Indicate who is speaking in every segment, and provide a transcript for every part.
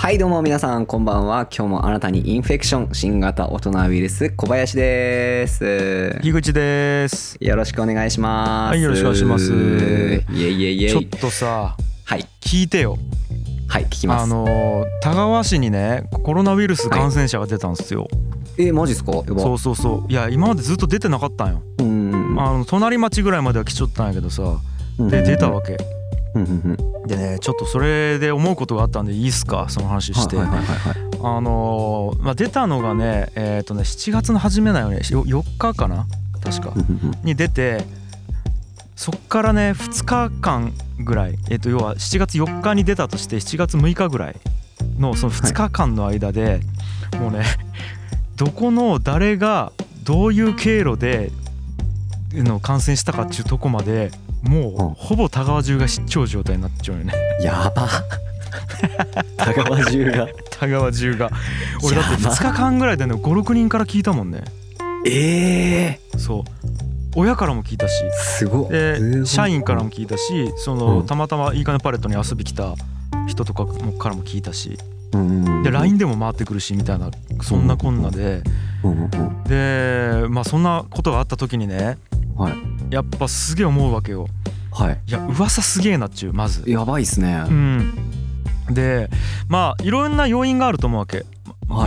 Speaker 1: はいどうも皆さんこんばんは。今日もあなたにインフェクション新型大人ウイルス小林です。
Speaker 2: 樋口です。
Speaker 1: よろしくお願いします。
Speaker 2: はいよろしくお願いします。
Speaker 1: イエイイエイイエイ。
Speaker 2: ちょっとさ
Speaker 1: はい。
Speaker 2: 聞いてよ。
Speaker 1: はい聞きます。
Speaker 2: あの田川市にねコロナウイルス感染者が出たんですよ、
Speaker 1: えマジっすか？
Speaker 2: そうそうそう。いや今までずっと出てなかったんよ、
Speaker 1: うん
Speaker 2: あの隣町ぐらいまでは来ちゃったんやけどさ。で出たわけ。
Speaker 1: うん
Speaker 2: でねちょっとそれで思うことがあったんでいいっすか？その話して、
Speaker 1: はいはいはいはい
Speaker 2: あのーまあ、出たのがねえっ、とね7月の初めだよね。よ4日かな？確か。に出てそっからね2日間ぐらい、えっと要は7月4日に出たとして7月6日ぐらいのその2日間の間で、もうね どこの誰がどういう経路での感染したかっていうとこまでも
Speaker 1: う
Speaker 2: ほぼ田川中が失調状態になっちゃうよね。
Speaker 1: うんやば。田川中が。
Speaker 2: 田川中が。俺だって
Speaker 1: やば。
Speaker 2: 2日間ぐらいでね56人から聞いたもんね。
Speaker 1: ええ
Speaker 2: そう。親からも聞いたし。
Speaker 1: すごっ
Speaker 2: で社員からも聞いたしその、
Speaker 1: うん。
Speaker 2: たまたまいいかねパレットに遊び来た人とかもからも聞いたし。
Speaker 1: うん
Speaker 2: で LINE でも回ってくるしみたいなそんなこんなで。
Speaker 1: うん。
Speaker 2: でまあそんなことがあった時にね
Speaker 1: はい。
Speaker 2: やっぱすげえ思うわけよ。
Speaker 1: はい。
Speaker 2: いや噂すげえなっちゅうまず。
Speaker 1: やばいっすね。
Speaker 2: うん。でまあいろんな要因があると思うわけ、
Speaker 1: はい。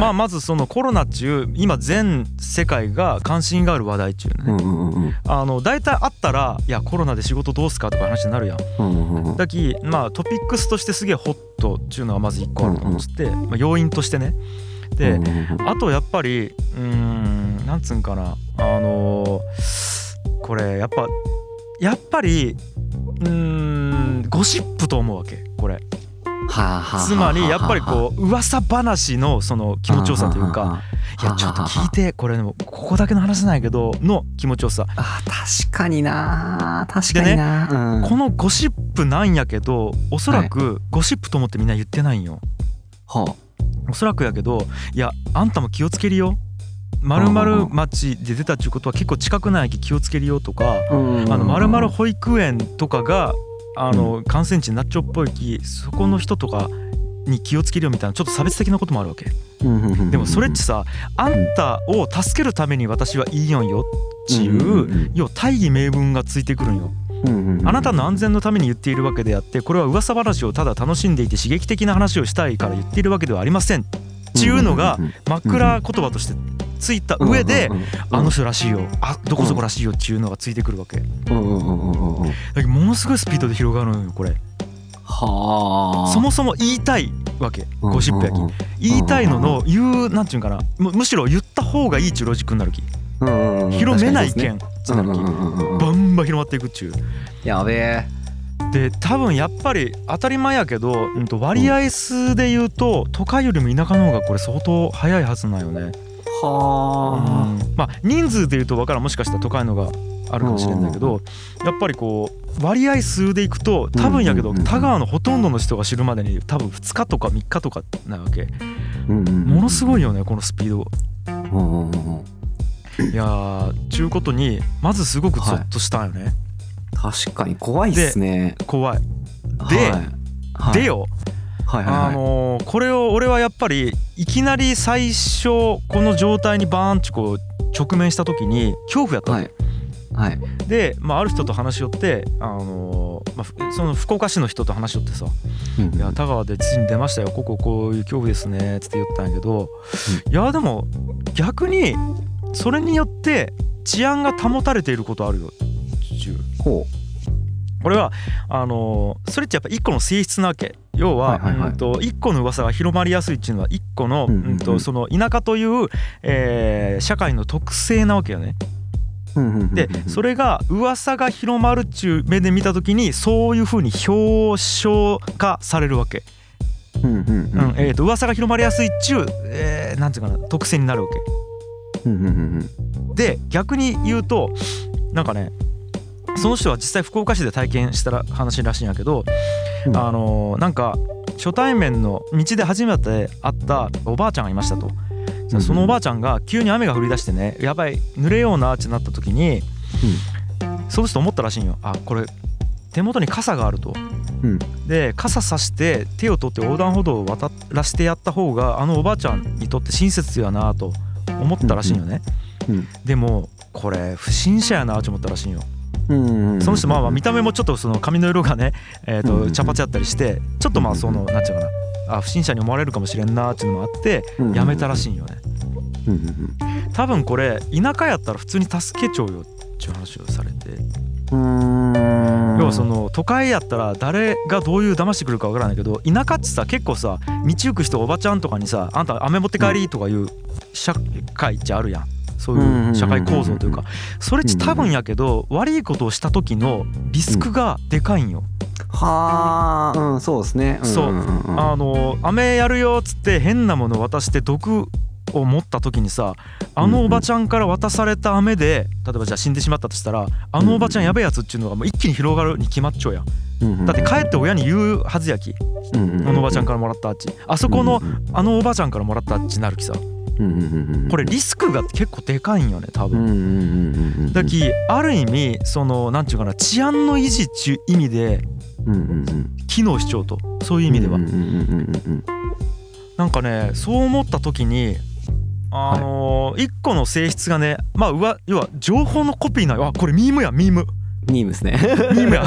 Speaker 2: まあまずそのコロナっちゅう今全世界が関心がある話題っちゅうね、
Speaker 1: うんうんうんうん。
Speaker 2: あの大体あったら「いやコロナで仕事どうすか?」とか話になるやん。
Speaker 1: うんうんうん。
Speaker 2: だきまあトピックスとしてすげえホットっていうのがまず一個あると思ってて、まあ、要因としてね。で、
Speaker 1: うんうんうん。
Speaker 2: あとやっぱりうーんなんつうんかな。あのーこれやっぱやっぱりうーんゴシップと思うわけこれ。つまりやっぱりこう噂話のその気持ちよさというかいやちょっと聞いてこれでもここだけの話なんやけどの気持ちよさ。
Speaker 1: あ確かにな確かにな、うん。
Speaker 2: このゴシップなんやけどおそらくゴシップと思ってみんな言ってないんよ
Speaker 1: は
Speaker 2: おそらくやけどいやあんたも気をつけるよ〇〇町で出たっていうことは結構近くないき気をつけるよとか
Speaker 1: あ、うん。
Speaker 2: あの〇〇保育園とかがあの感染地になっちゃうっぽいきそこの人とかに気をつけるよみたいなちょっと差別的なこともあるわけ。でもそれっちさあんたを助けるために私はいいよんよっていう要は大義名分がついてくるんよ。あなたの安全のために言っているわけであってこれは噂話をただ楽しんでいて刺激的な話をしたいから言っているわけではありません。っていうのが枕言葉としてついた上であの人らしいよ。あどこそこらしいよっていうのがついてくるわけ。だけどものすごいスピードで広がるのよこれ。
Speaker 1: はあ。
Speaker 2: そもそも言いたいわけ。ゴシップやき。言いたいのの言うなんていうんかな。むむしろ言った方がいいっちゅうロジックになるき広めないけんってなるきバンバン広まっていくっちゅう。
Speaker 1: やべえ。
Speaker 2: で多分やっぱり当たり前やけど、うん、と割合数で言うと都会よりも田舎の方がこれ相当早いはずなんよね。
Speaker 1: は
Speaker 2: うん。まあ人数で言うと分からんもしかしたら都会のがあるかもしれないけどやっぱりこう割合数でいくと多分やけど田川のほとんどの人が知るまでに多分2日とか3日とかなわけ。も
Speaker 1: も
Speaker 2: のすごいよねこのスピード。
Speaker 1: い
Speaker 2: いやーちゅうことにまずすごくゾッとしたんよね。
Speaker 1: 確かに怖いっすね。
Speaker 2: 怖い。ででよ
Speaker 1: はいはいはい
Speaker 2: あのーこれを俺はやっぱりいきなり最初この状態にバーンチこう直面した時に恐怖やったわけ、
Speaker 1: はい。
Speaker 2: で、まあ、ある人と話し寄って、あのーまあふ、その福岡市の人と話し寄ってさ「いや田川でついに出ましたよこここういう恐怖ですね」っつって言ったんやけど、いやでも逆にそれによって治安が保たれていることあるよっちゅう。
Speaker 1: ほ
Speaker 2: これはあのーそれってやっぱ一個の性質なわけ要は、
Speaker 1: はいはいはい
Speaker 2: うんと一個の噂が広まりやすいっていうのは一個の、
Speaker 1: うんうん
Speaker 2: とその田舎という、えー社会の特性なわけよね。
Speaker 1: う
Speaker 2: でそれが噂が広まるっちゅう目で見た時にそういうふうに表彰化されるわけ。
Speaker 1: うんうん
Speaker 2: うんえー、と噂が広まりやすいっちゅう、えーなんていうかな特性になるわけ。で逆に言うとなんかねその人は実際福岡市で体験したら話らしいんやけど、
Speaker 1: うん。
Speaker 2: あのーなんか初対面の道で初めて会ったおばあちゃんがいましたと。
Speaker 1: うん
Speaker 2: そのおばあちゃんが急に雨が降り出してねやばい濡れようなってなった時に、その人思ったらしいんよ。あこれ手元に傘があると。
Speaker 1: うん。
Speaker 2: で傘さして手を取って横断歩道を渡らしてやった方があのおばあちゃんにとって親切やなと思ったらしいよね、
Speaker 1: うん。
Speaker 2: でもこれ不審者やなと思ったらしいよ。
Speaker 1: うん
Speaker 2: その人まあまあ見た目もちょっとその髪の色がね、えー、
Speaker 1: うん
Speaker 2: と茶髪やったりしてちょっとまあそのなんていうのかなあ不審者に思われるかもしれんなっていうのもあって
Speaker 1: うん
Speaker 2: やめたらしいんよね多分これ田舎やったら普通に助けちゃうよっていう話をされて。要はその都会やったら誰がどういう騙してくるかわからないけど田舎ってさ結構さ道行く人おばちゃんとかにさ「あんた飴持って帰り」とかいう社会ってあるやんそういう社会構造というかそれっち多分やけど悪いことをした時のリスクがでかいんよ。
Speaker 1: はあ。うんそうですね。
Speaker 2: そう。あの飴やるよっつって変なもの渡して毒を持った時にさあのおばちゃんから渡された飴で例えばじゃあ死んでしまったとしたらあのおばちゃんやべえやつっていうのがもう一気に広がるに決まっちゃうやん。だって帰って親に言うはずやき。あのおばちゃんからもらったあっち。あそこのあのおばちゃんからもらったあっちになるきさこれリスクが結構でかいんよね多分。だきある意味そのなんちゅうかな治安の維持っちゅう意味で機能しちゃうとそういう意味ではなんかねそう思った時にあのー一個の性質がねまあうわ要は情報のコピーなあこれミームやミーム
Speaker 1: ミームですね。
Speaker 2: ミームや。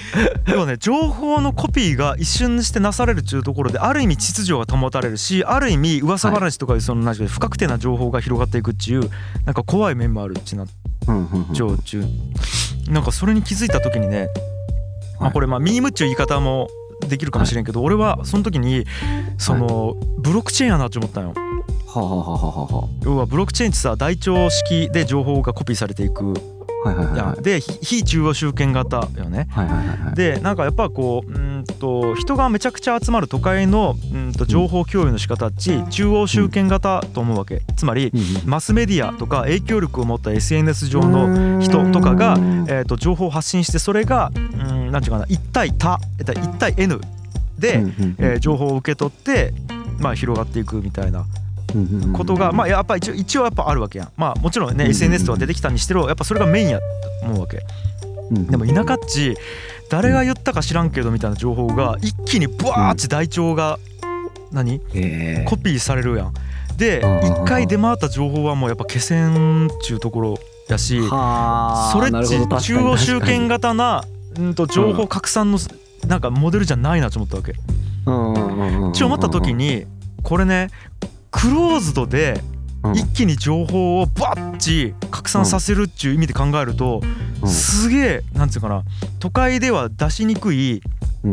Speaker 2: 要はね情報のコピーが一瞬にしてなされるっていうところである意味秩序が保たれるしある意味噂話とかいうその何ていうか不確定な情報が広がっていくっていうなんか怖い面もあるっちな
Speaker 1: うんう。んうん
Speaker 2: 常中なんかそれに気づいた時にね
Speaker 1: はい。
Speaker 2: あこれまあミームっちゅう言い方もできるかもしれんけど俺はその時にそのブロックチェーンやなって思ったんよ。要はブロックチェーンってさ台帳式で情報がコピーされていく
Speaker 1: あはいはいはい
Speaker 2: で非非中央集権型よね。
Speaker 1: はいはいはいはい。
Speaker 2: でなんかやっぱこううーんと人がめちゃくちゃ集まる都会のうんと情報共有の仕方っち中央集権型と思うわけ。つまりマスメディアとか影響力を持った SNS 上の人とかがえー、と情報を発信してそれがうんなんていうかな1対他えっと1対 N で、えー情報を受け取ってまあ広がっていくみたいなことがまあやっぱ一応一応やっぱあるわけやん。まあもちろんね
Speaker 1: うん
Speaker 2: SNS とか出てきたにしてろやっぱそれがメインやと思うわけ。でも田舎っち誰が言ったか知らんけどみたいな情報が一気にブワーッチ台帳が何？
Speaker 1: え。
Speaker 2: コピーされるやん。で
Speaker 1: うん
Speaker 2: 一回出回った情報はもうやっぱ消せんっちゅうところやし
Speaker 1: はあ
Speaker 2: それっち中央集権型なうんと情報
Speaker 1: うん
Speaker 2: 拡散のなんかモデルじゃないなと思ったわけ。ち思った時にこれねクローズドで一気に情報をバッチ拡散させるっていう意味で考えるとすげえなんつうかな都会では出しにくい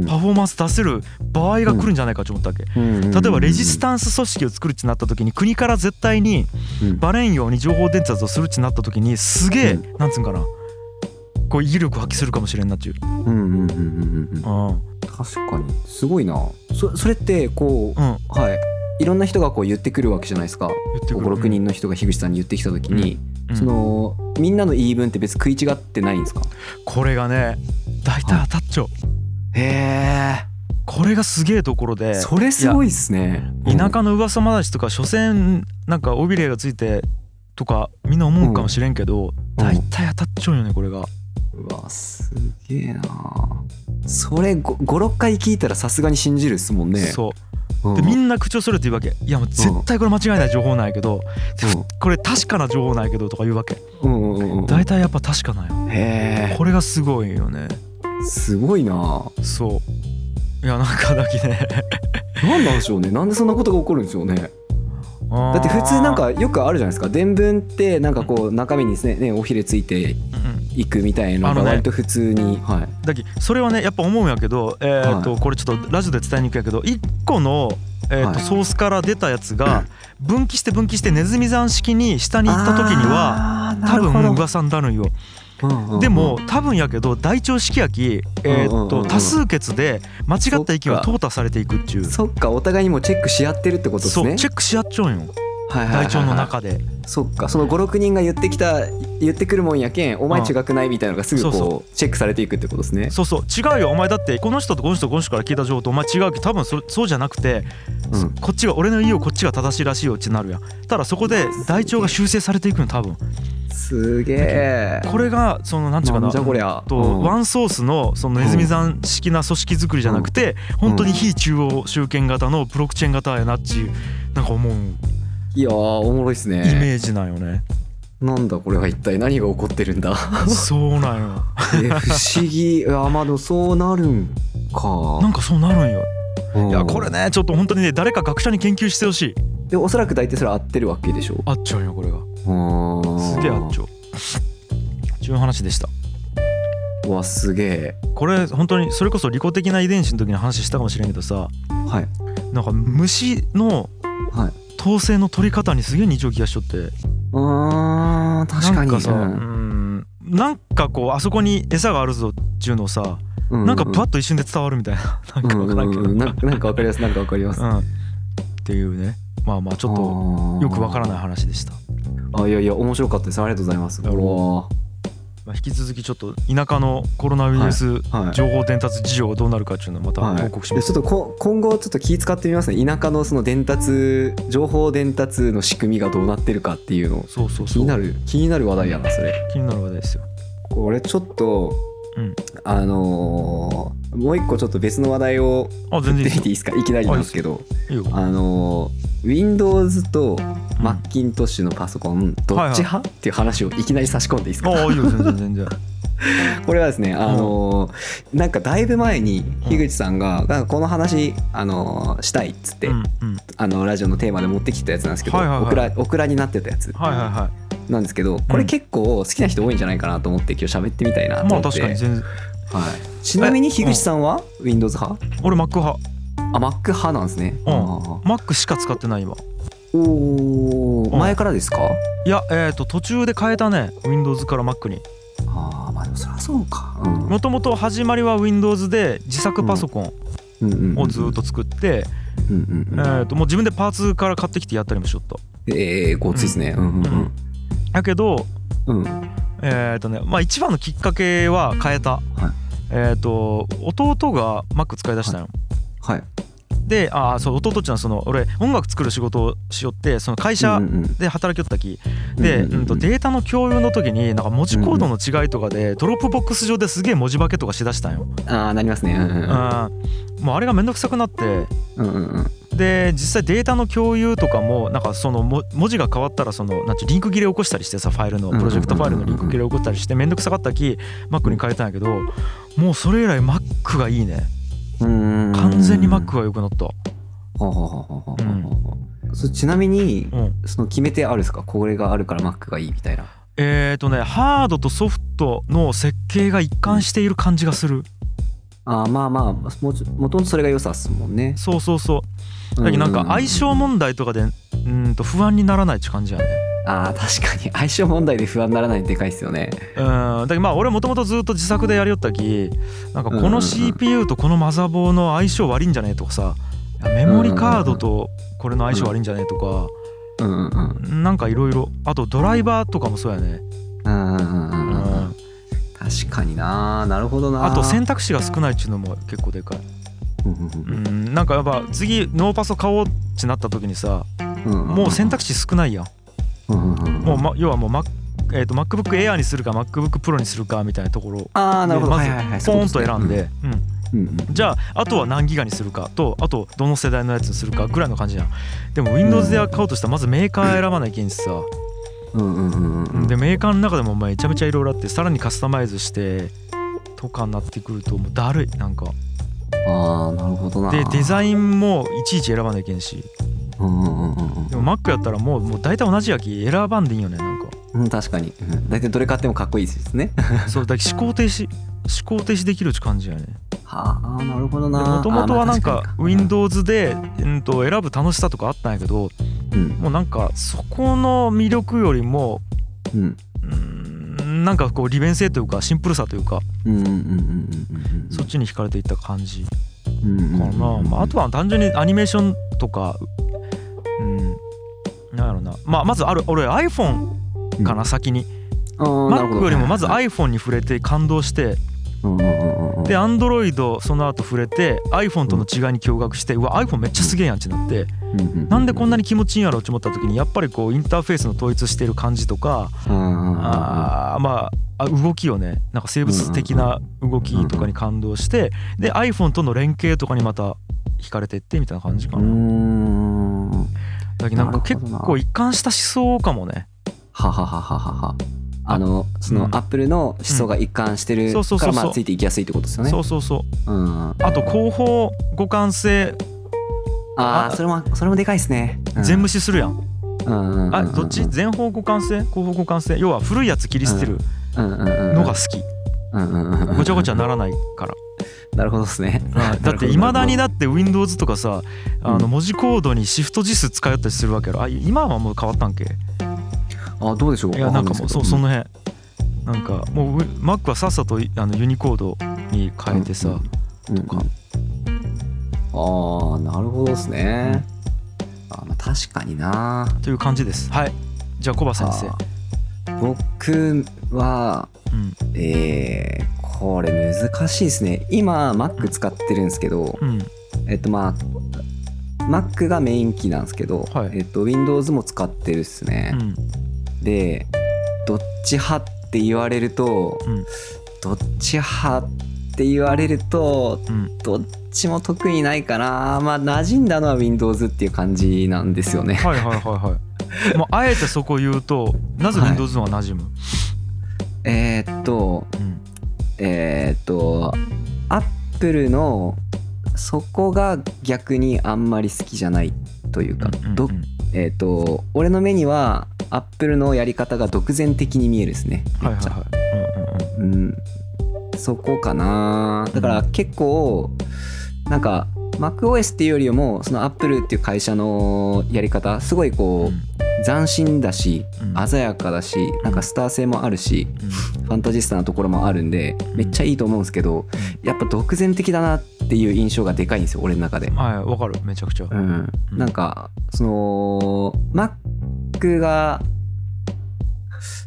Speaker 2: パフォーマンス出せる場合が来るんじゃないかと思ったわけ。例えばレジスタンス組織を作るってなった時に国から絶対にバレんように情報伝達をするってなった時にすげえ
Speaker 1: う
Speaker 2: なんつうんかなこう威力発揮するかもしれんなっていう。
Speaker 1: うんうんうんうんうん。
Speaker 2: うん。
Speaker 1: 確かに。すごいな。そそれってこう
Speaker 2: うん。
Speaker 1: はいいろんな人がこう言ってくるわけじゃないですか。
Speaker 2: 言ってくる
Speaker 1: 56人の人が樋口さんに言ってきた時に、
Speaker 2: うん。
Speaker 1: そのみんなの言い分って別に食い違ってないんですか？
Speaker 2: これがね大体当たっちゃう。
Speaker 1: へ
Speaker 2: これがすげえところで。
Speaker 1: えそれすごいっすね。
Speaker 2: 田舎の噂話とか所詮なんか尾びれがついてとかみんな思うかもしれんけど大体当たっちゃうよねこれが。
Speaker 1: うわすげえな。それ56回聞いたらさすがに信じるっすもんね。
Speaker 2: そう。
Speaker 1: うん
Speaker 2: でみんな口調するって言うわけ。いやもう絶対これ間違いない情報ないけど
Speaker 1: うん。
Speaker 2: これ確かな情報ないけどとか言うわけ。
Speaker 1: うんうんうん
Speaker 2: やっぱ確かなんよ。
Speaker 1: へ
Speaker 2: これがすごいよね。
Speaker 1: えすごいな。
Speaker 2: そう。いやなんかだけね。
Speaker 1: なんなんでしょうね。なんでそんなことが起こるんでしょうね。だ
Speaker 2: だ
Speaker 1: って普通なんかよくあるじゃないですか。伝聞ってなんかこう中身にですねねおひれついていくみたいな
Speaker 2: あの
Speaker 1: が割と普通にはい。
Speaker 2: だけそれはねやっぱ思うんやけどえーっと
Speaker 1: は
Speaker 2: これちょっとラジオで伝えにくいやけど1個のえーとソースから出たやつが分岐して分岐してネズミ山式に下に行った時には多分噂になるんよ。
Speaker 1: うんうんうん。
Speaker 2: でも多分やけど大腸式焼きえーと多数決で間違った意見は淘汰されていくっていう。
Speaker 1: そっかお互いにもチェックし合ってるってことです
Speaker 2: そう
Speaker 1: ね
Speaker 2: チェックし合っちゃうんよ大腸の中で。
Speaker 1: そっか。その56人が言ってきた言ってくるもんやけんお前違くないみたいなのがすぐ
Speaker 2: そうそ
Speaker 1: こう。チェックされていくってことですね。
Speaker 2: そうそう。違うよ。お前だってこの人とこの人とこの人から聞いた情報とお前違うけど多分そそうじゃなくて
Speaker 1: うん。
Speaker 2: こっちが俺の言いようこっちが正しいらしいよってなるやん。ただそこで大腸が修正されていくの多分。
Speaker 1: すげえ。
Speaker 2: これがそのなんちゅうかな
Speaker 1: じゃこりゃ。
Speaker 2: と
Speaker 1: うん。
Speaker 2: ワンソースのそのネズミ山式な組織作りじゃなくて本当に非中央集権型のブロックチェーン型やなっていうなんか思う
Speaker 1: いやーおもろいっす
Speaker 2: イ
Speaker 1: ね
Speaker 2: メージなんよね。
Speaker 1: なんだこれは一体何が起こってるんだ？
Speaker 2: そうなんよ。
Speaker 1: え不思議。いやまあでもそうなるんか。
Speaker 2: なんかそうなるんよ。
Speaker 1: うん。
Speaker 2: いやこれねちょっと本当にね誰か学者に研究してほしい。
Speaker 1: でおそらく大体それ合ってるわけでしょ。
Speaker 2: あっちゃうんよこれが。
Speaker 1: す
Speaker 2: すげえあっちゃう。ちゅう話でした。
Speaker 1: うわすげえ。
Speaker 2: これ本当にそれこそ利己的な遺伝子の時に話したかもしれんけどさ。
Speaker 1: はい。
Speaker 2: なんか虫の
Speaker 1: はい
Speaker 2: 統制の取り方にすげえ似ちゃう気がしとって。
Speaker 1: うーん確かに。
Speaker 2: なんかさ、
Speaker 1: う
Speaker 2: うん。ん、なんかこうあそこに餌があるぞっていうのをさ、
Speaker 1: う
Speaker 2: なんかバッと一瞬で伝わるみたいな。なんかわからんけど、
Speaker 1: うんうんうん。なんかわかります。なんかわかります。
Speaker 2: うん、っていうね。まあまあちょっとよくわからない話でした、
Speaker 1: あいやいや面白かったです。ありがとうございます
Speaker 2: 引き続きちょっと田舎のコロナウイルス
Speaker 1: はい
Speaker 2: 情報伝達事情がどうなるかっていうのをまた
Speaker 1: はい。
Speaker 2: 報告します、
Speaker 1: でちょっとこ今後ちょっと気使ってみますね。田舎のその伝達情報伝達の仕組みがどうなってるかっていうの
Speaker 2: そうそうそう。
Speaker 1: 気になる気になる話題やなそれ。
Speaker 2: 気になる話題ですよ。
Speaker 1: これちょっと、
Speaker 2: うん。
Speaker 1: あのーもう一個ちょっと別の話題を
Speaker 2: あ全然いいです
Speaker 1: 出ていいですか？いきなりなんですけどあのー Windows と Macintosh のパソコンどっち派、っていう話をいきなり差し込んでいいですか？
Speaker 2: ああいいよ全然全然。
Speaker 1: これはですねあのーなんかだいぶ前に樋口さんが、なんかこの話、あのーしたいっつって、
Speaker 2: うんうん。
Speaker 1: あのラジオのテーマで持ってきたやつなんですけど、
Speaker 2: はいはいはい。
Speaker 1: オクラオクラになってたやつ。
Speaker 2: はいはいはい
Speaker 1: なんですけどこれ結構好きな人多いんじゃないかなと思って今日喋ってみたいなと
Speaker 2: まあ
Speaker 1: 思って、
Speaker 2: 確かに全然。
Speaker 1: はい、ちなみに樋口さんは？Windows 派？
Speaker 2: 俺 Mac 派。
Speaker 1: あ Mac 派なんですね、
Speaker 2: うん。
Speaker 1: あー。
Speaker 2: Mac しか使ってない今
Speaker 1: おー。
Speaker 2: うん。
Speaker 1: 前からですか？
Speaker 2: いやえっ、と途中で変えたね。Windows から Mac に。
Speaker 1: ああまあでもそりゃそうか。うん。
Speaker 2: もともと始まりは Windows で自作パソコン
Speaker 1: うん。うんうん
Speaker 2: をずっと作って、
Speaker 1: うんうんうん
Speaker 2: えー、ともう自分でパーツから買ってきてやったりもしよった。
Speaker 1: ええごっついですね。うんうん
Speaker 2: だけど
Speaker 1: うん。うん
Speaker 2: えっ、とねまあ一番のきっかけは変えた、えっ、と弟が Mac 使い出したの、
Speaker 1: はい。
Speaker 2: でああそう弟っていうのはその俺音楽作る仕事をしよってその会社
Speaker 1: うんうん
Speaker 2: で働きよったき。で、
Speaker 1: うんうんうん。
Speaker 2: うんとデータの共有の時になんか文字コードの違いとかで Dropbox 上ですげえ文字化けとかしだしたんよ。
Speaker 1: ああなりますね。うんうん
Speaker 2: あもうあれがめんどくさくなって。
Speaker 1: うんうんうん
Speaker 2: で実際データの共有とかもなんかそのも文字が変わったらそのなんリンク切れ起こしたりしてさファイルのプロジェクトファイルのリンク切れ起こったりしてめんどくさかったき Mac に変えたんやけどもうそれ以来 Mac がいいね。
Speaker 1: うん。
Speaker 2: 完全に Mac が良くなった。
Speaker 1: ほうちなみに
Speaker 2: うん。
Speaker 1: その決め手あるんですか？これがあるから Mac がいいみたいな。
Speaker 2: えーとねハードとソフトの設計が一貫している感じがする。
Speaker 1: あーまあまあもともとそれが良さっすもんね。
Speaker 2: そうそうそうだけどなんか相性問題とかでうーんと不安にならないって感じやね。
Speaker 1: あー確かに。相性問題で不安にならないのでかいっすよね。
Speaker 2: うん。だけどまあ俺もともとずっと自作でやりよったきなんかこの CPU とこのマザボーの相性悪いんじゃねえとかさメモリカードとこれの相性悪いんじゃねえとか
Speaker 1: うんうんうん
Speaker 2: なんかいろいろあとドライバーとかもそうやね。
Speaker 1: うんうんうん
Speaker 2: う
Speaker 1: うんうん。
Speaker 2: ん。
Speaker 1: 確かにななるほどな
Speaker 2: あと選択肢が少ないっていうのも結構でかい
Speaker 1: うん。うん
Speaker 2: うんなんかやっぱ次ノーパソ買おうってなった時にさもう選択肢少ないやん。もう、ま、要はもう Mac、えー、と MacBook Air にするか MacBook Pro にするかみたいなところ。
Speaker 1: ああなるほど。
Speaker 2: でまずポーンと選んで、じゃああとは何ギガにするかとあとどの世代のやつにするかぐらいの感じやん。でも Windows で買おうとしたらまずメーカー選ばないけんしさ、でメーカーの中でもめちゃめちゃいろいろあってさらにカスタマイズしてとかになってくるともうだるい。なんか
Speaker 1: ああなるほどな。
Speaker 2: でデザインもいちいち選ばないけんし。
Speaker 1: うんうんうんうん
Speaker 2: でも Mac やったらもうもう大体同じやき選ばんでいいよねなんか。
Speaker 1: うん確かに。うん。大体どれ買ってもかっこいいですね。
Speaker 2: そうだけ思考停止思考停止できるって感じやね。
Speaker 1: はあなるほどな。
Speaker 2: もともとはなん
Speaker 1: あ
Speaker 2: か
Speaker 1: まあ確に
Speaker 2: Windows で、うん、と選ぶ楽しさとかあったんやけど
Speaker 1: うん。
Speaker 2: もうなんかそこの魅力よりも
Speaker 1: うん
Speaker 2: うんなんかこう利便性というかシンプルさというかそっちに惹かれていった感じかな、まあ、あとは単純にアニメーションとかうんなんやろな。まあまずある俺 iPhone かな、先に。Mac
Speaker 1: ど。
Speaker 2: よりもまず
Speaker 1: はい。
Speaker 2: iPhone に触れて感動してで Android その後触れて iPhone との違いに驚愕してうわ iPhone めっちゃすげえやんって。なってなんでこんなに気持ちいいんやろうって思った時にやっぱりこうインターフェースの統一してる感じとかあーまああ動きをねなんか生物的な動きとかに感動してで iPhone との連携とかにまた惹かれてってみたいな感じかな。
Speaker 1: ん。
Speaker 2: だけどなんか結構一貫した思想かもね。
Speaker 1: ははははははあのその
Speaker 2: うん。
Speaker 1: アップルの思想が一貫してるからまあついていきやすいってことですよね。
Speaker 2: そうそうそう。
Speaker 1: うん。あ
Speaker 2: あと後方互換性。あ
Speaker 1: あーそれもそれもでかいですね。うん。
Speaker 2: 全無視するやん。あどっち？前方互換性？後方互換性？要は古いやつ切り捨てるのが好き。
Speaker 1: うんうんうんうん
Speaker 2: ごちゃごちゃならないから。
Speaker 1: なるほどですね。
Speaker 2: だっていまだに
Speaker 1: な
Speaker 2: だって Windows とかさあの
Speaker 1: うん。
Speaker 2: 文字コードにシフト字数使いよったりするわけやろ。あ今はもう変わったんけ？
Speaker 1: あどうでしょう？
Speaker 2: いやなんかもうそそ
Speaker 1: の
Speaker 2: の辺。なんかもう Mac はさっさとあのユニコードに変えてさ、
Speaker 1: と
Speaker 2: か。
Speaker 1: ああなるほどですね。あまあ確かにな。
Speaker 2: という感じです。はい。じゃあコバ先生。
Speaker 1: 僕は
Speaker 2: うん。
Speaker 1: えー、これ難しいですね。今 Mac 使ってるんですけど
Speaker 2: うん。
Speaker 1: えっとまあ Mac がメイン機なんですけど、
Speaker 2: はい。
Speaker 1: えっと Windows も使ってるっすね。
Speaker 2: う、ん
Speaker 1: でどっち派って言われると、
Speaker 2: うん。
Speaker 1: どっち派って言われると
Speaker 2: うん。
Speaker 1: どっちも得意ないかな。まあ馴染んだのは Windows っていう感じなんですよね。
Speaker 2: はいはいはいはい。もうあえてそこ言うとなぜ
Speaker 1: はい。
Speaker 2: Windows の方が馴染む、
Speaker 1: えーっと
Speaker 2: うん。
Speaker 1: えーっと Apple のそこが逆にあんまり好きじゃないというか、
Speaker 2: うんうん
Speaker 1: どえーっと俺の目には Apple のやり方が独善的に見えるですね。めっちゃ、
Speaker 2: はい。はいはいうんうんうん。
Speaker 1: うん、そこかな。だから結構なんか MacOS っていうよりもその Apple っていう会社のやり方すごいこう斬新だし
Speaker 2: うん。
Speaker 1: 鮮やかだしなんかスター性もあるし
Speaker 2: うん。
Speaker 1: ファンタジスタなところもあるんでめっちゃいいと思うんですけどやっぱ独善的だなっていう印象がでかいんですよ俺の中で。
Speaker 2: はいわかる。めちゃくちゃ、
Speaker 1: うん、
Speaker 2: うん。
Speaker 1: なんかその Mac が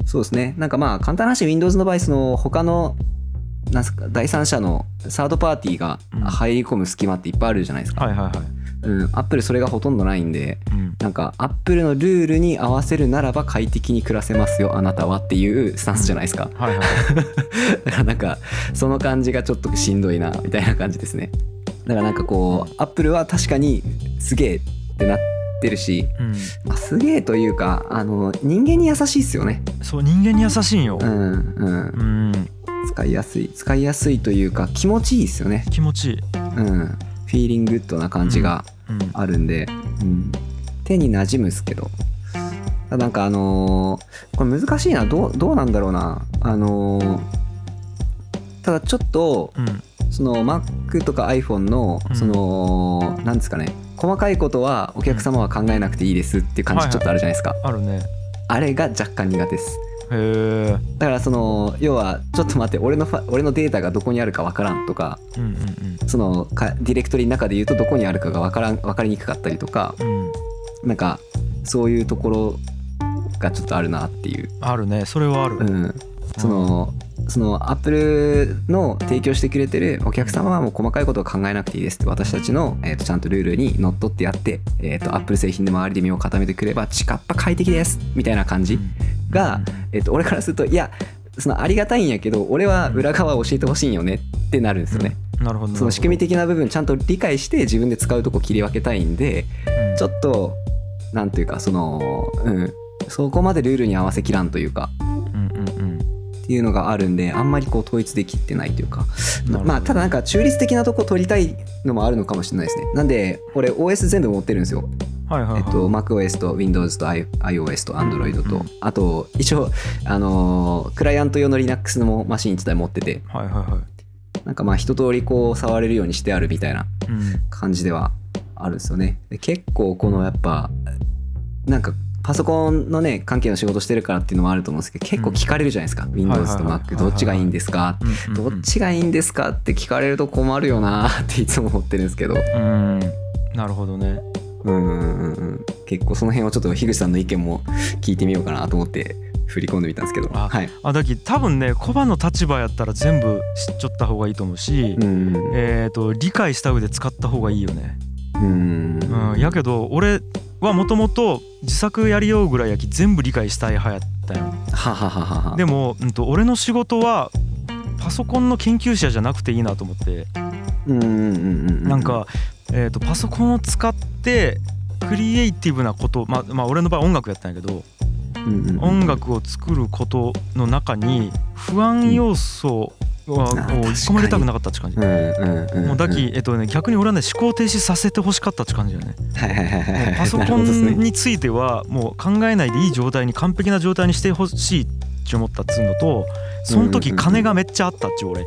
Speaker 1: そうですね。なんかまあ簡単な話 Windows の場合その他のなんすか第三者のサードパーティーが
Speaker 2: うん。
Speaker 1: 入り込む隙間っていっぱいあるじゃないですか、
Speaker 2: はいはいはい。
Speaker 1: うん、Apple それがほとんどないんで
Speaker 2: うん。
Speaker 1: なんか Apple のルールに合わせるならば快適に暮らせますよあなたはっていうスタンスじゃないですか。
Speaker 2: はいはい
Speaker 1: だからなんかその感じがちょっとしんどいなみたいな感じですね。だからなんかこう Apple は確かにすげえってなってるし
Speaker 2: うん。
Speaker 1: まあ、すげえというかあの人間に優しいっすよね。
Speaker 2: そう人間に優しいんよ。
Speaker 1: うんうん。
Speaker 2: うん。
Speaker 1: 使いやすい。使いやすいというか気持ちいいっすよね。
Speaker 2: 気持ちいい。
Speaker 1: うん。フィーリンググッドな感じが
Speaker 2: うん。
Speaker 1: あるんで、うん、手に馴染むっすけど。なんかあのーこれ難しいな。どうどうなんだろうな。あのーただちょっと
Speaker 2: うん。
Speaker 1: その Mac とか iPhone の
Speaker 2: うん。
Speaker 1: その、なんですかね細かいことはお客様は考えなくていいですっていう感じちょっとあるじゃないですか、
Speaker 2: あるね
Speaker 1: あれが若干苦手です。
Speaker 2: へえ
Speaker 1: だからその要はちょっと待って俺のファ俺のデータがどこにあるかわからんとか
Speaker 2: うんうん
Speaker 1: そのかディレクトリの中で言うとどこにあるかがわからん分かりにくかったりとか
Speaker 2: うんうん。
Speaker 1: なんかそういうところがちょっとあるなっていう、
Speaker 2: あるね。それはある。
Speaker 1: うん、そのそのアップルの提供してくれてるお客様はもう細かいことを考えなくていいですって私たちの、えー、とちゃんとルールにのっとってやって、えー、とアップル製品で周りで身を固めてくれば近っぱ快適ですみたいな感じ、が、えっと、俺からするといやそのありがたいんやけど俺は裏側教えてほしいんよねってなるんですよね、
Speaker 2: うん。なるほど
Speaker 1: その仕組み
Speaker 2: 的
Speaker 1: 的な部分ちゃんと理解して自分で使うとこ切り分けたいんでちょっとなんていうかそのうんそこまでルールに合わせきらんというか
Speaker 2: うんうんうん
Speaker 1: っていうのがあるんであんまりこう統一できてないというか。まあただなんか中立的なとこ取りたいのもあるのかもしれないですね。なんで俺 OS 全部持ってるんですよ。
Speaker 2: はいはいはい。
Speaker 1: えっと、MacOS と Windows と iOS と Android と、
Speaker 2: うん。
Speaker 1: あと一応、あのークライアント用の Linux のマシン1台持ってて。
Speaker 2: はいはいはい。
Speaker 1: なんかまあ一通りこう触れるようにしてあるみたいな
Speaker 2: うん。
Speaker 1: 感じではあるんですよね。で結構このやっぱなんかパソコンのね関係の仕事してるからっていうのもあると思うんですけど結構聞かれるじゃないですか、Windows と
Speaker 2: はいはいはい。
Speaker 1: Mac どっちがいいんですか？
Speaker 2: うんうんうん。
Speaker 1: どっちがいいんですかって聞かれると困るよなっていつも思ってるんですけど。
Speaker 2: うん。なるほどね。
Speaker 1: うんうんうん。うん結構その辺をちょっと樋口さんの意見も聞いてみようかなと思って振り込んでみたんですけど。
Speaker 2: あ,、
Speaker 1: はい、
Speaker 2: あだき多分ねコバの立場やったら全部知っちゃった方がいいと思うし、うん、えーと、理解した上で使った方がいいよね。うん、うん、やけど俺はもともと自作やりようぐらいやき全部理解したい派やったよ。ははははでも、うんと、俺の仕事はパソコンの研究者じゃなくていいなと思って。なんか、えーと、パソコンを使ってクリエイティブなことまあまあ俺の場合音楽やったんやけど、音楽を作ることの中に不安要素はを入込まれたくなかったって感じ。もうだき、えっとね、逆に俺はね思考停止させてほしかったって感じだよね。パソコンについてはもう考えないでいい状態に完璧な状態にしてほしいって思ったっつうのとその時金がめっちゃあったっち俺。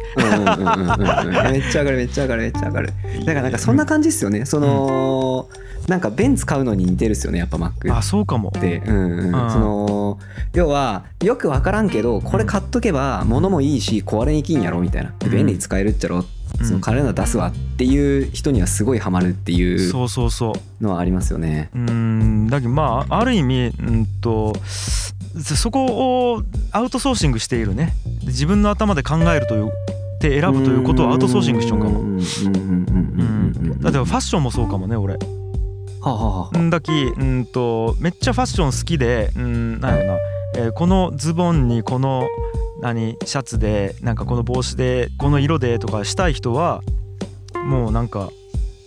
Speaker 1: めっちゃ上がるめっちゃ上がるめっちゃ上がる。だからなんかそんな感じですよね。その、なんかベンツ買うのに似てるっすよねやっぱ Mac
Speaker 2: あそうかも。
Speaker 1: で、うんうん、その要はよく分からんけどこれ買っとけば物もいいし壊れにきんやろみたいな。便利に使えるっちゃろ、うん、その金の出すわっていう人にはすごいハマるっていうそうそうそう。のはありますよね。
Speaker 2: うん。だけどまあある意味うんとそこをアウトソーシングしているね。自分の頭で考えるというで選ぶということをアウトソーシングしちゃうかも。だってファッションもそうかもね俺。はははだきうんとめっちゃファッション好きでうんなんやろな、えー、このズボンにこの何シャツでなんかこの帽子でこの色でとかしたい人はもうなんか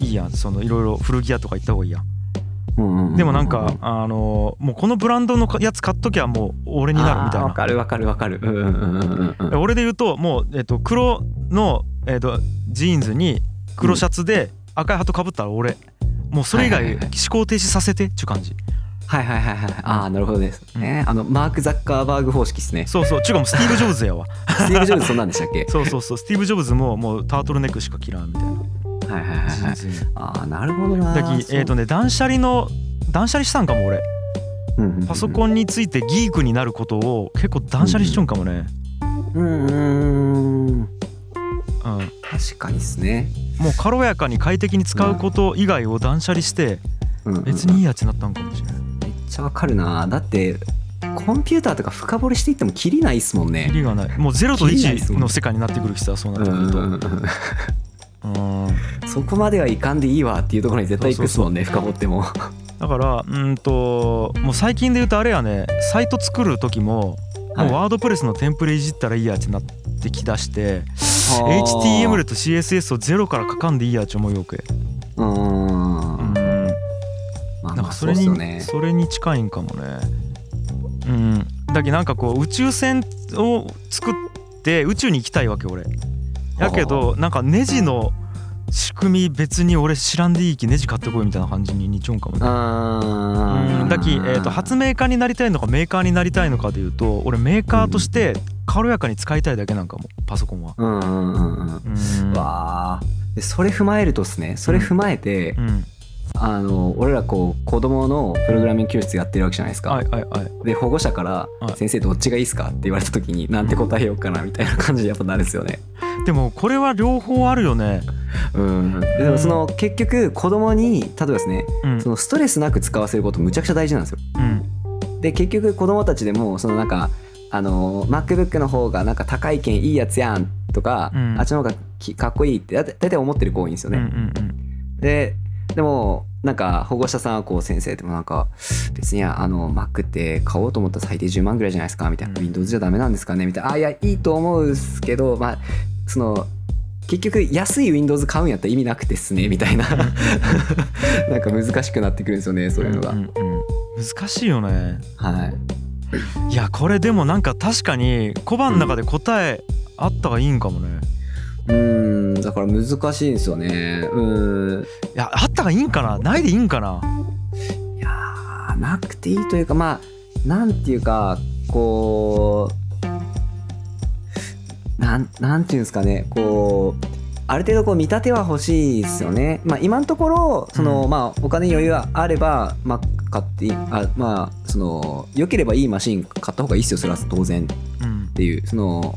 Speaker 2: いいやん。そのいろいろ古着屋とか行った方がいいやん。でもなんかあのもうこのブランドのやつ買っときゃもう俺になるみたいな。
Speaker 1: わかるわかるわかる。
Speaker 2: 俺で言うともう、えっと、黒の、えっと、ジーンズに黒シャツで赤いハットかぶったら俺もうそれ以外思考停止させてっちゅう感じ。
Speaker 1: はいはいはいはい。ああ、なるほどですね。あの、マーク・ザッカーバーグ方式ですね。
Speaker 2: そうそう。ちゅうかもうスティーブ・ジョブズやわ。
Speaker 1: スティーブ・ジョブズそんなんでしたっけ？
Speaker 2: そうそうそう。スティーブ・ジョブズももうタートルネックしか着らんみたいな。はいはいはい、はい。
Speaker 1: ああ、なるほどな。
Speaker 2: だき、えっ、ー、とね、断捨離の、断捨離したんかも俺。パソコンについてギークになることを結構断捨離しちょんかもね。うんうん。
Speaker 1: うん。確かにですね。
Speaker 2: もう軽やかに快適に使うこと以外を断捨離して別にいいやつになったんかもしれない、
Speaker 1: めっちゃわかるな。だってコンピューターとか深掘りしていってもキリないっすもんね。
Speaker 2: キリがない。もう0と1の世界になってくるしさそうなってくると、うん
Speaker 1: そこまではいかんでいいわっていうところに絶対行くっすもんね深掘っても。
Speaker 2: だからうんともう最近で言うとあれやね。サイト作る時ももうワードプレスのテンプレいじったらいいやってなってきだして HTML と CSS をゼロから書かんでいいやち思うよけうん。なんかそれにそれに近いんかもね。うん。だけどなんかこう宇宙船を作って宇宙に行きたいわけ俺。やけどなんかネジの仕組み別に俺知らんでいいきネジ買ってこいみたいな感じに似ちょんかもね。うん。だき、えーと、発明家になりたいのかメーカーになりたいのかでいうと俺メーカーとして軽やかに使いたいだけなんかもパソコンは。うんうんうん
Speaker 1: うん。わあそれ踏まえるとですねそれ踏まえて、うん、あの俺らこう子供のプログラミング教室やってるわけじゃないですか。はいはいはい、で保護者から「先生どっちがいいですか?」って言われた時になんて答えようかなみたいな感じでやっぱなるんですよね。
Speaker 2: でもこれは両方あるよね。
Speaker 1: うん、でもその結局子供に例えばですね、うん、そのストレスなく使わせることむちゃくちゃ大事なんですよ。うん、で結局子供たちでもそのなんかあの MacBook の方がなんか高い件いいやつやんとか、うん、あっちの方がかっこいいって大体思ってる子多いんですよね。うんうんうん、ででもなんか保護者さんはこう先生でもなんか別にあの Mac って買おうと思ったら最低10万ぐらいじゃないですかみたいな。Windows じゃダメなんですかねみたいな。あいやいいと思うんすけどまあその結局安い Windows 買うんやったら意味なくてっすねみたいな。なんか難しくなってくるんですよねそういうのが、うんうん、
Speaker 2: 難しいよね。はいいやこれでもなんか確かに小判の中で答えあったがいいんかもね、
Speaker 1: うん。だから難しいんですよね。うん。い
Speaker 2: やあったがいいんかな？ないでいいんかな？
Speaker 1: いやなくていいというかまあなんていうかこうなんなんていうんですかねこうある程度こう見立ては欲しいですよね。まあ、今のところその、うん、まあ、お金余裕があれば、まあ、買ってあまあその良ければいいマシン買った方がいいですよ。それは当然っていう、その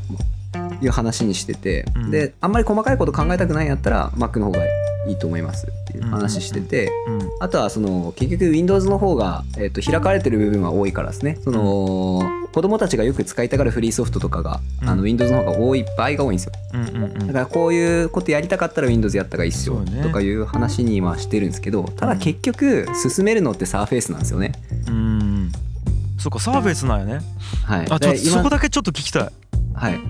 Speaker 1: いう話にしてて、
Speaker 2: うん。
Speaker 1: であんまり細かいこと考えたくないんやったら Mac の方がいいと思いますっていう話してて、
Speaker 2: うん。
Speaker 1: あとはその結局 Windows の方が、えっと開かれてる部分は多いからですね。その、子供たちがよく使いたがるフリーソフトとかが、
Speaker 2: うん。
Speaker 1: あの Windows の方が多い場合が多いんですよ。だからこういうことやりたかったら Windows やった方がいいっすよ
Speaker 2: ね。
Speaker 1: とかいう話にはしてるんですけどただ結局進めるのって Surface なんですよね。
Speaker 2: うん。そっかサーフェイスなんやね。
Speaker 1: はい。
Speaker 2: あちょそこだけちょっと聞きたい。
Speaker 1: はい。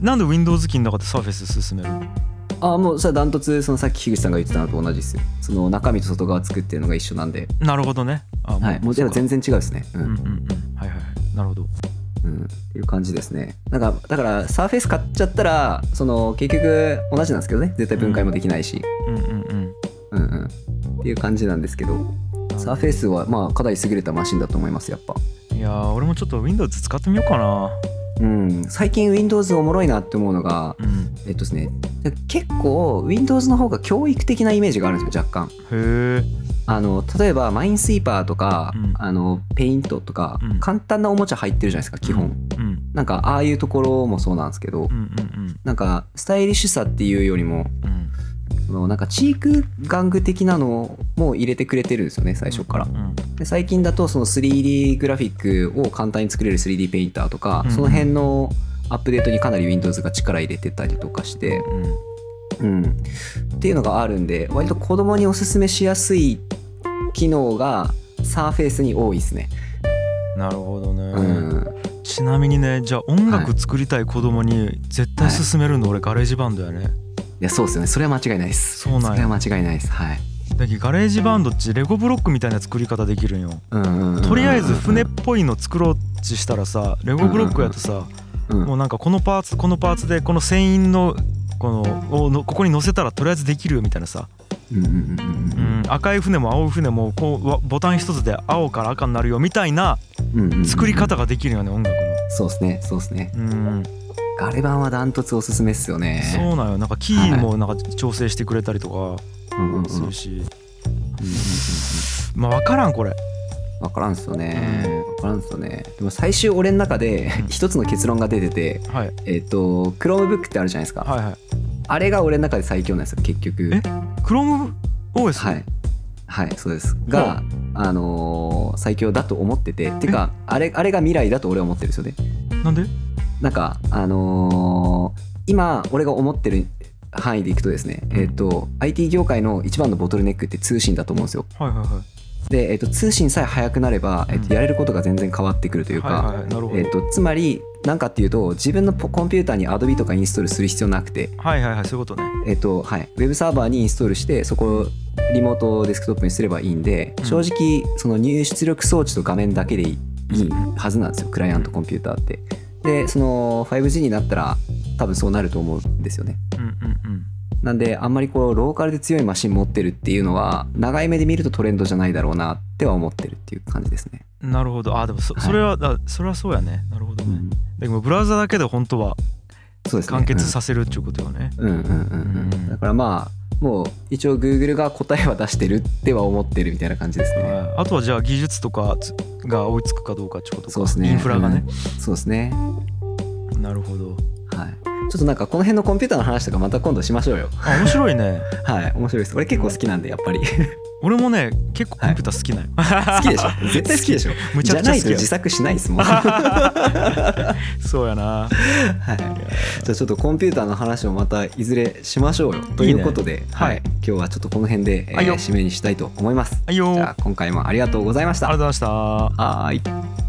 Speaker 2: なんで Windows 機の中でサーフェイス進める
Speaker 1: あもうそれはダントツそのさっき樋口さんが言ってたのと同じですよ。その中身と外側作ってるのが一緒なんで。
Speaker 2: なるほどね。あ
Speaker 1: はい。もうでも
Speaker 2: そっか。
Speaker 1: 全然違うですね。うん、
Speaker 2: うんうんうん。はいはいはい。なるほど。
Speaker 1: うん、っていう感じですね。なんかだからサーフェイス買っちゃったらその結局同じなんですけどね。絶対分解もできないし、
Speaker 2: うんうんうん
Speaker 1: うん、うんっていう感じなんですけど。サーフェイスはまあかなり優れたマシンだと思いますやっぱ。
Speaker 2: いやー俺もちょっと Windows 使ってみようかな
Speaker 1: うん。最近 Windows おもろいなって思うのが
Speaker 2: うん。
Speaker 1: えっとですね結構 Windows の方が教育的なイメージがあるんですよ若干。
Speaker 2: へえ。
Speaker 1: あの例えばマインスイーパーとか、
Speaker 2: うん。
Speaker 1: あのペイントとか、
Speaker 2: うん。
Speaker 1: 簡単なおもちゃ入ってるじゃないですか基本、
Speaker 2: うん。
Speaker 1: なんかああいうところもそうなんですけど、
Speaker 2: うんうん
Speaker 1: なんかスタイリッシュさっていうよりも
Speaker 2: うんうん
Speaker 1: そのなんかチーク玩具的なのも入れてくれてるんですよね最初から。
Speaker 2: うん。うん
Speaker 1: で最近だとその 3D グラフィックを簡単に作れる 3D ペインターとか、
Speaker 2: うん
Speaker 1: その辺のアップデートにかなり Windows が力入れてたりとかして、
Speaker 2: うん。
Speaker 1: うん、っていうのがあるんで割と子供におすすめしやすい機能が Surface に多いですね。
Speaker 2: なるほどね、
Speaker 1: うん、
Speaker 2: ちなみにねじゃあ音楽作りたい子供に絶対勧めるの俺 GarageBand やね、
Speaker 1: いやそうですよねそれは間違いないです。
Speaker 2: そうなんや
Speaker 1: れは間違いないです。はい。
Speaker 2: だけど GarageBand っちレゴブロックみたいな作り方できるんよ
Speaker 1: うんうんうんうん
Speaker 2: とりあえず船っぽいの作ろうとしたらさレゴブロックやとさ
Speaker 1: うん
Speaker 2: もうなんかこのパーツこのパーツでこの船員のこのをのここに乗せたらとりあえずできるみたいなさ、
Speaker 1: うんうんうん
Speaker 2: う
Speaker 1: うん
Speaker 2: ん、赤い船も青い船もこうわボタン一つで青から赤になるよみたいな
Speaker 1: うんうんうん
Speaker 2: 作り方ができるよね音楽
Speaker 1: そうですねそうですね。
Speaker 2: の。うん
Speaker 1: ガレ版はダントツおすすめっすよね。
Speaker 2: そうなんよなんかキーもなんか調整してくれたりとか
Speaker 1: うんうんうんうん
Speaker 2: するし、
Speaker 1: うんうん
Speaker 2: まあ分からんこれ
Speaker 1: 分からんっすよね。分からんっすよね。でも最終俺の中で
Speaker 2: うん
Speaker 1: 一つの結論が出てて、
Speaker 2: はい
Speaker 1: えっ、と Chromebook ってあるじゃないですか。
Speaker 2: はいはい
Speaker 1: あれが俺の中で最強なんですよ結局。
Speaker 2: え？ChromeOS?
Speaker 1: はい。はい、そうです。が、あのー最強だと思ってて、てか、あれ、あれが未来だと俺は思ってるんですよね。
Speaker 2: なんで？
Speaker 1: なんか、あのー今、俺が思ってる範囲でいくとですね、えっ、と、IT 業界の一番のボトルネックって通信だと思うんですよ。
Speaker 2: はいはいはい。
Speaker 1: で、えっ、と、通信さえ速くなれば、えっ、
Speaker 2: うん。
Speaker 1: と、やれることが全然変わってくるというか、つまり、なんかっていうと、自分のポコンピューターに Adobe とかインストールする必要なくて、
Speaker 2: はいはいはいそういうことね。
Speaker 1: えっとはい、ウェブサーバーにインストールしてそこをリモートデスクトップにすればいいんで、
Speaker 2: うん。
Speaker 1: 正直その入出力装置と画面だけでいいはずなんですよクライアントコンピューターって。でその 5G になったら多分そうなると思うんですよね。
Speaker 2: うんうん
Speaker 1: なんであんまりこうローカルで強いマシン持ってるっていうのは長い目で見るとトレンドじゃないだろうなっては思ってるっていう感じですね。
Speaker 2: うんなるほど。あでもそ
Speaker 1: はい。
Speaker 2: それは、あそれはそうやね。なるほどね、
Speaker 1: うん。
Speaker 2: でもブラウザだけで本当は。完結させるっていうことよね、
Speaker 1: うんうんうんうん。う
Speaker 2: うん
Speaker 1: ん。だからまあもう一応 Google が答えは出してるっては思ってるみたいな感じですね。
Speaker 2: はいあとはじゃあ技術とかつが追いつくかどうかってことか
Speaker 1: そうですね。
Speaker 2: インフラがね、
Speaker 1: うんそうですね。
Speaker 2: なるほど
Speaker 1: はい。ちょっとなんかこの辺のコンピューターの話とかまた今度しましょうよ。
Speaker 2: あ面白いね
Speaker 1: はい。面白いです。俺結構好きなんで、やっぱり。
Speaker 2: 俺もね結構コンピューター好きなんよ、
Speaker 1: 好きでしょ？絶対好きでしょ？
Speaker 2: むち
Speaker 1: じゃないと自作しないですもん。は
Speaker 2: そうやな。
Speaker 1: い。じゃあちょっとコンピューターの話をまたいずれしましょうよ。ということで、
Speaker 2: はい
Speaker 1: はい。今日はちょっとこの辺で、えー締めにしたいと思います。
Speaker 2: はい。
Speaker 1: じゃあ今回もありがとうございました。
Speaker 2: ありがとうございました。
Speaker 1: はーい。